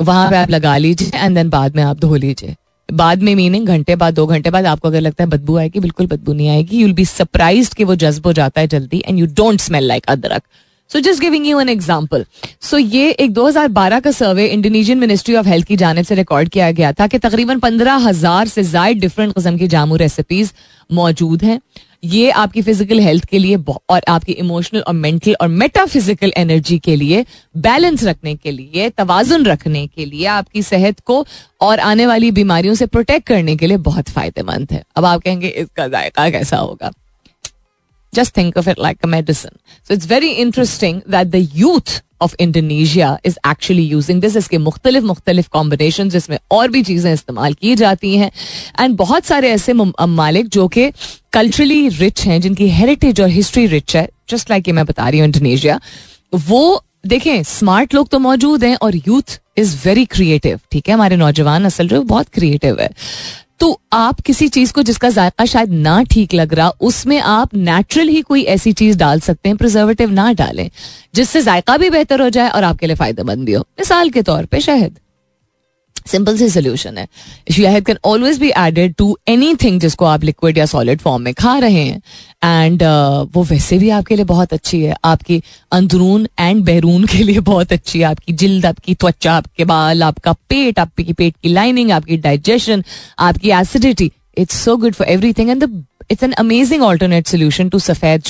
वहाँ पे आप लगा लीजिए एंड देन बाद में आप धो लीजिए। बाद में मीनिंग घंटे बाद, दो घंटे बाद आपको अगर लगता है बदबू आएगी, बिल्कुल बदबू नहीं आएगी। यूल बी सरप्राइज़ कि वो जज्ब हो जाता है जल्दी and you don't smell like adrak. So just giving you an example so ये एक 2012 का survey Indonesian ministry of health की जानब से रिकॉर्ड किया गया था कि तकरीबन पंद्रह हज़ार से जायद डिफरेंट किस्म की जामू रेसिपीज़ मौजूद हैं। ये आपकी फ़िज़िकल हेल्थ के लिए और आपकी इमोशनल और मेंटल और मेटाफिजिकल एनर्जी के लिए बैलेंस रखने के लिए तोजुन रखने के लिए आपकी सेहत को और आने वाली बीमारियों से प्रोटेक्ट करने के लिए बहुत फ़ायदेमंद है। अब आप कहेंगे, इसका जायका कैसा होगा? Just think of it like a medicine. So it's very interesting that the youth of Indonesia is actually using this. इसके मुख्तलिफ़ मुख्तलिफ़ कॉम्बिनेशन जिसमें और भी चीज़ें इस्तेमाल की जाती हैं एंड बहुत सारे ऐसे मालिक जो कि कल्चरली रिच हैं जिनकी हेरिटेज और हिस्ट्री रिच है जस्ट लाइक like मैं बता रही हूँ इंडोनेशिया वो देखें स्मार्ट लोग तो मौजूद हैं और यूथ इज़ वेरी क्रिएटिव ठीक है हमारे नौजवान असल जो बहुत क्रिएटिव है तो आप किसी चीज़ को जिसका जायका शायद ना ठीक लग रहा, उसमें आप नेचुरल ही कोई ऐसी चीज़ डाल सकते हैं प्रिजर्वेटिव ना डालें, जिससे जायका भी बेहतर हो जाए और आपके लिए फ़ायदेमंद भी हो। मिसाल के तौर पर शहद। सिंपल से सोल्यूशन है। Shahad can always be added to anything जिसको आप लिक्विड या सॉलिड फॉर्म में खा रहे हैं। एंड uh, वो वैसे भी आपके लिए बहुत अच्छी है। आपकी अंदरून एंड बैरून के लिए बहुत अच्छी है। आपकी जिल्द आपकी त्वचा आपके बाल आपका पेट आपकी पेट की लाइनिंग आपकी डाइजेशन आपकी acidity it's so good for everything and it's an amazing alternate solution to सफ़ेद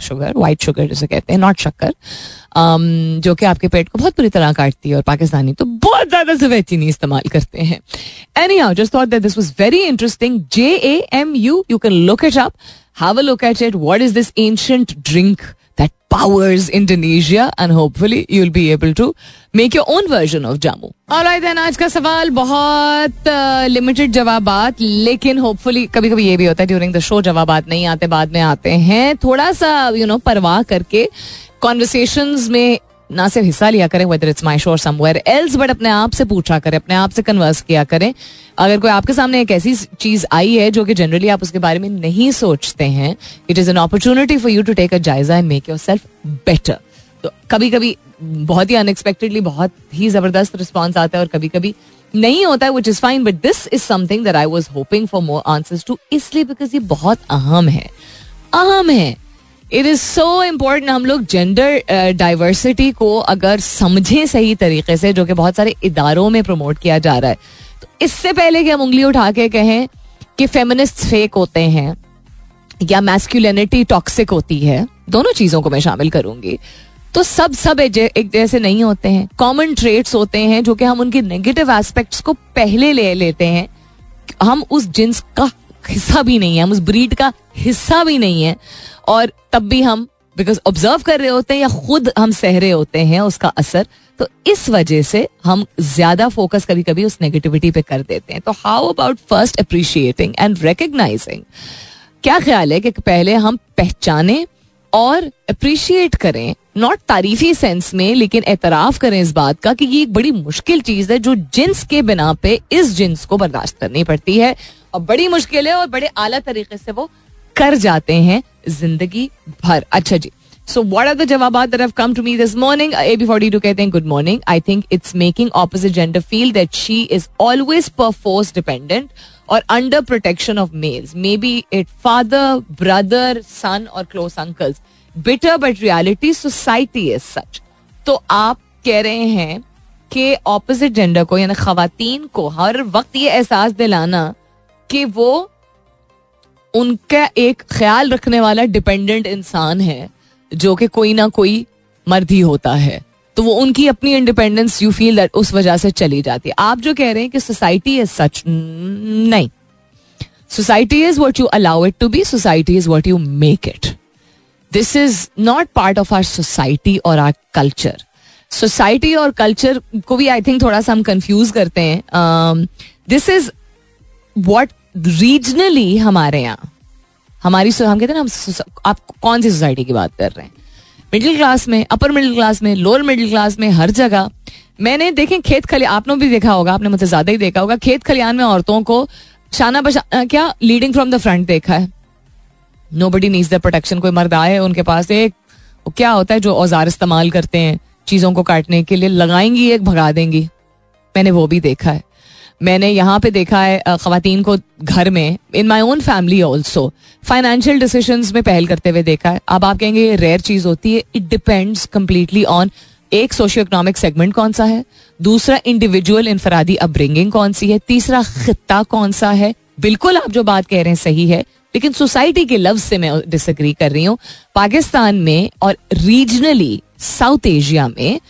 शुगर वाइट शुगर जिसे कहते हैं नॉट शक्कर um, जो कि आपके पेट को बहुत बुरी तरह काटती है और पाकिस्तानी तो बहुत ज़्यादा सफ़ेद चीनी इस्तेमाल करते हैं। Anyhow just thought that this was very interesting J A M U you can look it up have a look at it what is this ancient drink powers Indonesia and hopefully you'll be able to make your own version of jamu. Alright then आज का सवाल बहुत limited uh, जवाबात लेकिन hopefully कभी कभी ये भी होता है ड्यूरिंग द शो जवाबात नहीं आते बाद में आते हैं थोड़ा सा यू you नो know, परवाह करके कॉन्वर्सेशन में ना सिर्फ़ हिस्सा लिया करें वेदर इट्स माई शोर समवेयर एल्स बट अपने आप से पूछा करें, अपने आप से कन्वर्स किया करें। अगर कोई आपके सामने एक ऐसी चीज़ आई है जो कि जनरली आप उसके बारे में नहीं सोचते हैं it is an opportunity for you to take a जायजा and make yourself better तो कभी कभी बहुत ही अनएक्सपेक्टेडली बहुत ही ज़बरदस्त रिस्पॉन्स आता है और कभी कभी नहीं होता है which is fine but this is something that I was hoping for more answers to इसलिए बिकॉज़ ये बहुत अहम है। अहम है। इट इज़ सो इम्पोर्टेंट हम लोग जेंडर डाइवर्सिटी uh, को अगर समझें सही तरीके से जो कि बहुत सारे इदारों में प्रमोट किया जा रहा है। तो इससे पहले कि हम उंगली उठा के कहें कि फेमिनिस्ट फेक होते हैं या मैस्कुलिनिटी टॉक्सिक होती है दोनों चीज़ों को मैं शामिल करूँगी। तो सब सब एक जैसे नहीं होते हैं। कॉमन ट्रेड्स होते हैं जो कि हम उनके नेगेटिव एस्पेक्ट्स को पहले ले लेते हैं। हम उस जिन्स का हिस्सा भी नहीं है, हम उस ब्रीड का हिस्सा भी नहीं है। और तब भी हम बिकॉज़ ऑब्ज़र्व कर रहे होते हैं या खुद हम सह रहे होते हैं उसका असर तो इस वजह से हम ज़्यादा फोकस कभी कभी उस नेगेटिविटी पे कर देते हैं। तो how about first appreciating and recognising क्या ख्याल है कि पहले हम पहचाने और अप्रिशिएट करें नॉट तारीफी सेंस में, लेकिन एतराफ करें इस बात का कि ये एक बड़ी मुश्किल चीज़ है जो जिन्स के बिना पे इस जिन्स को बर्दाश्त करनी पड़ती है। और बड़ी मुश्किल है और बड़े आला तरीके से वो कर जाते हैं ज़िंदगी भर। अच्छा जी। सो वट आर द जवाब have come to me this morning A B forty two कहते हैं good morning I think it's making opposite gender feel that she is always perforce dependent और under protection of males maybe it father brother son और close uncles bitter but reality society is such तो आप कह रहे हैं कि opposite gender को, यानी खातन को हर वक्त ये एहसास दिलाना कि वो उनका एक ख्याल रखने वाला डिपेंडेंट इंसान है, जो कि कोई ना कोई मर्द ही होता है। तो वो उनकी अपनी इंडिपेंडेंस यू फील उस वजह से चली जाती है। आप जो कह रहे हैं कि सोसाइटी इज़ सच नहीं। Society is what you allow it to be society is what you make it this is not part of our society और आर कल्चर सोसाइटी और कल्चर को भी आई थिंक थोड़ा सा हम कंफ्यूज करते हैं। दिस इज़ वॉट रीजनली हमारे यहाँ। हमारी हम कहते हैं ना आप कौन सी सोसाइटी की बात कर रहे हैं? मिडिल क्लास में अपर मिडिल क्लास में लोअर मिडिल क्लास में, हर जगह। मैंने देखें खेत खलिया आपने भी देखा होगा, आपने मुझसे ज़्यादा ही देखा होगा, खेत खलियान में औरतों को शाना बशाना क्या लीडिंग फ्रॉम द फ्रंट देखा है। Nobody needs the protection कोई मर्द आए उनके पास एक क्या होता है जो औज़ार इस्तेमाल करते हैं चीज़ों को काटने के लिए, लगाएँगी एक, भगा देंगी। मैंने वो भी देखा है। मैंने यहाँ पे देखा है खातन को घर में in my own family also financial decision में पहल करते हुए देखा है। अब आप कहेंगे ये रेयर चीज़ होती है इट डिपेंड्स कम्प्लीटली ऑन एक सोशियो इकोनॉमिक सेगमेंट कौन सा है, दूसरा इंडिविजुअल इंफरादी अपब्रिंगिंग कौन सी है, तीसरा खत्ता कौन सा है। बिल्कुल आप जो बात कह रहे हैं सही है, लेकिन सोसाइटी के लफ्ज से मैं डिसग्री कर रही हूँ। पाकिस्तान में और रीजनली साउथ एशिया में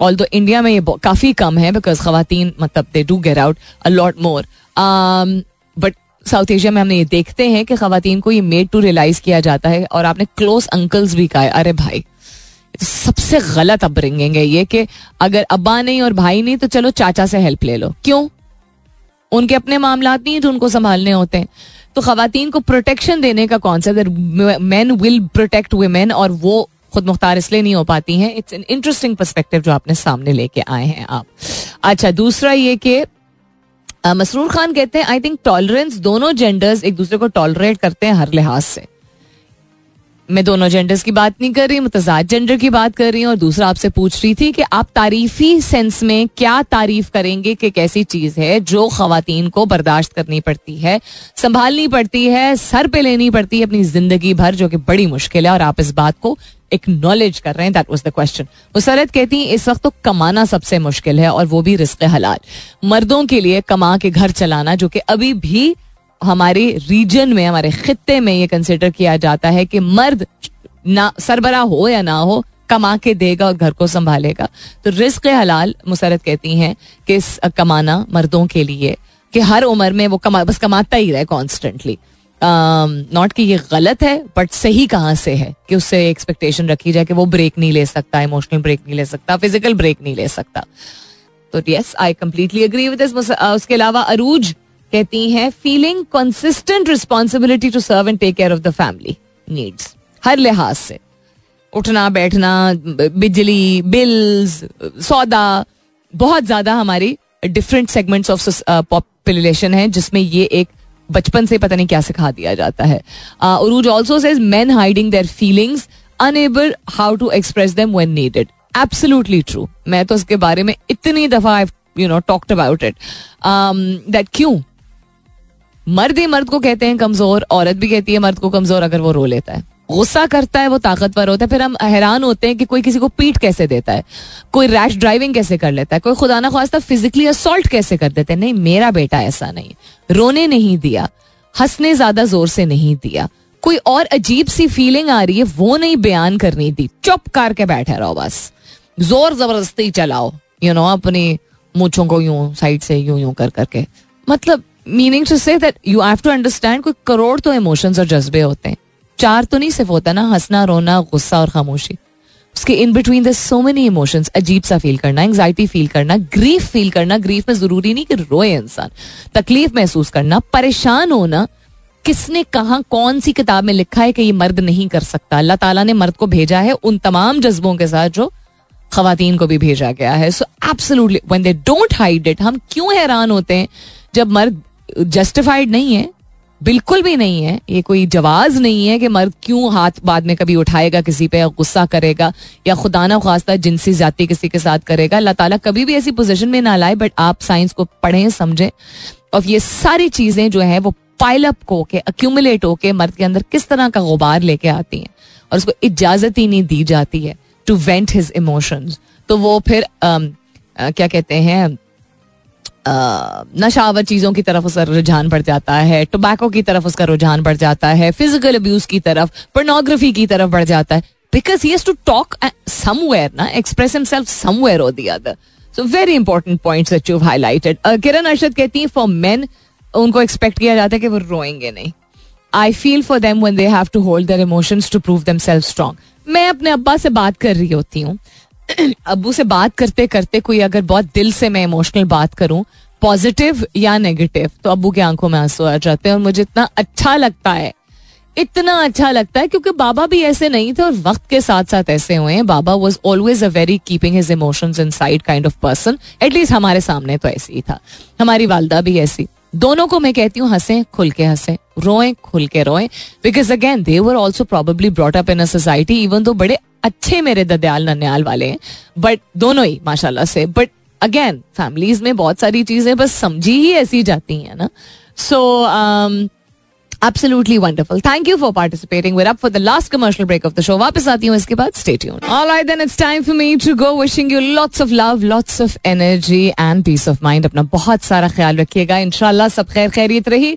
ऑल इंडिया में ये काफ़ी कम है बिकॉज़ खातन मतलब they do get out a lot more but South Asia में हमने ये देखते हैं कि खातन को ये मेड टू रियलाइज़ किया जाता है और आपने क्लोज अंकल्स भी कहा अरे भाई सबसे गलत अपब्रिंगिंग है ये कि अगर अब्बा नहीं और भाई नहीं तो चलो चाचा से हेल्प ले लो। क्यों? उनके अपने मामला नहीं तो उनको संभालने होते हैं। तो खातन को प्रोटेक्शन देने का concept man will protect women और वो खुद मुख्तार इसलिए नहीं हो पाती हैं। इट्स एन इंटरेस्टिंग परस्पेक्टिव जो आपने सामने लेके आए हैं आप। अच्छा दूसरा ये कि मसरूर खान कहते हैं आई थिंक टॉलरेंस दोनों जेंडर्स एक दूसरे को टॉलरेट करते हैं हर लिहाज से। मैं दोनों जेंडर्स की बात नहीं कर रही, मुतजाद जेंडर की बात कर रही हूँ और दूसरा आपसे पूछ रही थी कि आप तारीफी सेंस में क्या तारीफ़ करेंगे कि कैसी चीज़ है जो खातन को बर्दाश्त करनी पड़ती है, संभालनी पड़ती है, सर पे लेनी पड़ती है अपनी ज़िंदगी भर, जो कि बड़ी मुश्किल है और आप इस बात को एक्नॉलेज कर रहे हैं that was the question Musarrat कहती हैं, इस वक्त तो कमाना सबसे मुश्किल है और वो भी रिस्क हलाल। मर्दों के लिए कमा के घर चलाना, जो कि अभी भी हमारे रीजन में, हमारे खत्ते में ये कंसिडर किया जाता है कि मर्द ना, सरबरा हो या ना हो, कमा के देगा और घर को संभालेगा। तो रिस्क हलाल, मुसरत कहती हैं, कि कमाना मर्दों के लिए, कि हर उम्र में वो कमा, बस कमाता ही रहे कॉन्स्टेंटली नॉट कि ये गलत है बट सही कहाँ से है कि उससे एक्सपेक्टेशन रखी जाए कि वो ब्रेक नहीं ले सकता इमोशनल ब्रेक नहीं ले सकता फ़िज़िकल ब्रेक नहीं ले सकता। तो yes I completely agree with उसके अलावा अरूज कहती हैं feeling consistent responsibility to serve and take care of the family needs हर लिहाज से। उठना, बैठना बिजली बिल्स सौदा, बहुत ज़्यादा हमारी डिफरेंट सेगमेंट्स ऑफ़ पॉपुलेशन है, जिसमें ये एक बचपन से पता नहीं क्या सिखा दिया जाता है। Urooj also says men hiding their feelings unable how to express them when needed absolutely true मैं तो उसके बारे में इतनी दफ़ा you know talked about it that क्यों? मर्द ही मर्द को कहते हैं कमज़ोर, औरत भी कहती है मर्द को कमज़ोर अगर वो रो लेता है। गुस्सा करता है, वो ताकतवर होता है। फिर हम हैरान होते हैं कि कोई किसी को पीट कैसे देता है? कोई रैश ड्राइविंग कैसे कर लेता है? कोई खुदा ना खास्ता फिजिकली असोल्ट कैसे कर देते हैं? नहीं, मेरा बेटा ऐसा नहीं। रोने नहीं दिया, हंसने ज़्यादा ज़ोर से नहीं दिया। कोई और अजीब सी फीलिंग आ रही है, वो नहीं बयान करनी थी चुप करके बैठे रहो बस। ज़ोर ज़बरदस्ती चलाओ यू नो अपनी मूछों को यूँ साइड से यूँ यूँ कर करके। मतलब meaning to say that you have to understand कोई करोड़ तो इमोशंस और जज्बे होते हैं। चार तो नहीं सिर्फ़ होता ना, हंसना, रोना, गुस्सा और खामोशी। उसके in between the so many emotions अजीब सा फील करना एंगजाइटी फील करना ग्रीफ फील करना ग्रीफ में ज़रूरी नहीं कि रोए इंसान, तकलीफ़ महसूस करना, परेशान होना, किसने कहा, कौन सी किताब में लिखा है कि ये मर्द नहीं कर सकता? अल्लाह ताला ने मर्द को भेजा है उन तमाम जज्बों के साथ जो खातन को भी भेजा गया है। So absolutely when they don't hide it हम क्यों हैरान होते हैं जब मर्द जस्टिफाइड नहीं है? बिल्कुल भी नहीं है। ये कोई जवाज नहीं है कि मर्द क्यों हाथ बाद में कभी उठाएगा किसी पे गुस्सा करेगा या खुदा ना खास्ता जिनसी जाति किसी के साथ करेगा। अल्लाह ताला कभी भी ऐसी पोजीशन में ना लाए बट आप साइंस को पढ़ें समझें। और ये सारी चीज़ें जो है वो पाइलअप को के अक्यूमुलेट होके मर्द के अंदर किस तरह का गुबार लेके आती हैं। और उसको इजाज़त ही नहीं दी जाती है टू वेंट हिज इमोशंस तो वो फिर आ, आ, क्या कहते हैं नशावर चीज़ों की तरफ़ उसका रुझान बढ़ जाता है, टोबैको की तरफ़ उसका रुझान बढ़ जाता है फ़िज़िकल अब्यूज की तरफ़ पोर्नोग्राफी की तरफ़ बढ़ जाता है because he to talk somewhere ना एक्सप्रेस हिमसेल्फ समवेयर और the other so very important you highlighted Kiran Arshad कहती हैं फॉर मेन उनको एक्सपेक्ट किया जाता है कि वो रोएँगे नहीं. I feel for them when they have to hold their emotions to prove themselves strong मैं अपने अब्बा से बात कर रही होती हूँ (clears throat) अबू से बात करते करते कोई अगर बहुत दिल से मैं इमोशनल बात करूँ पॉजिटिव या नेगेटिव तो अबू की आँखों में आँसू आ जाते हैं और मुझे इतना अच्छा लगता है। इतना अच्छा लगता है क्योंकि बाबा भी ऐसे नहीं थे और वक्त के साथ साथ ऐसे हुए हैं। बाबा was always a very keeping his emotions inside kind of person at least हमारे सामने तो ऐसे ही था। हमारी वालदा भी ऐसी। दोनों को मैं कहती हूँ, हंसे, खुल के हंसे। रोए, खुल के रोए। Because again they were also probably brought up in society even though बड़े अच्छे मेरे ददयाल नन्याल वाले हैं बट दोनों ही माशाल्लाह से बट अगेन फैमिलीज़ में बहुत सारी चीज़ें बस समझी ही ऐसी जाती हैं ना सो Absolutely wonderful. Thank you for participating. We're up for the last commercial break of the show. वापस आती हूँ इसके बाद stay tuned. All right, then it's time for me to go. Wishing you lots of love, lots of energy and peace of mind. अपना बहुत सारा ख्याल रखिएगा. इंशाल्लाह सब खैर खैरियत रही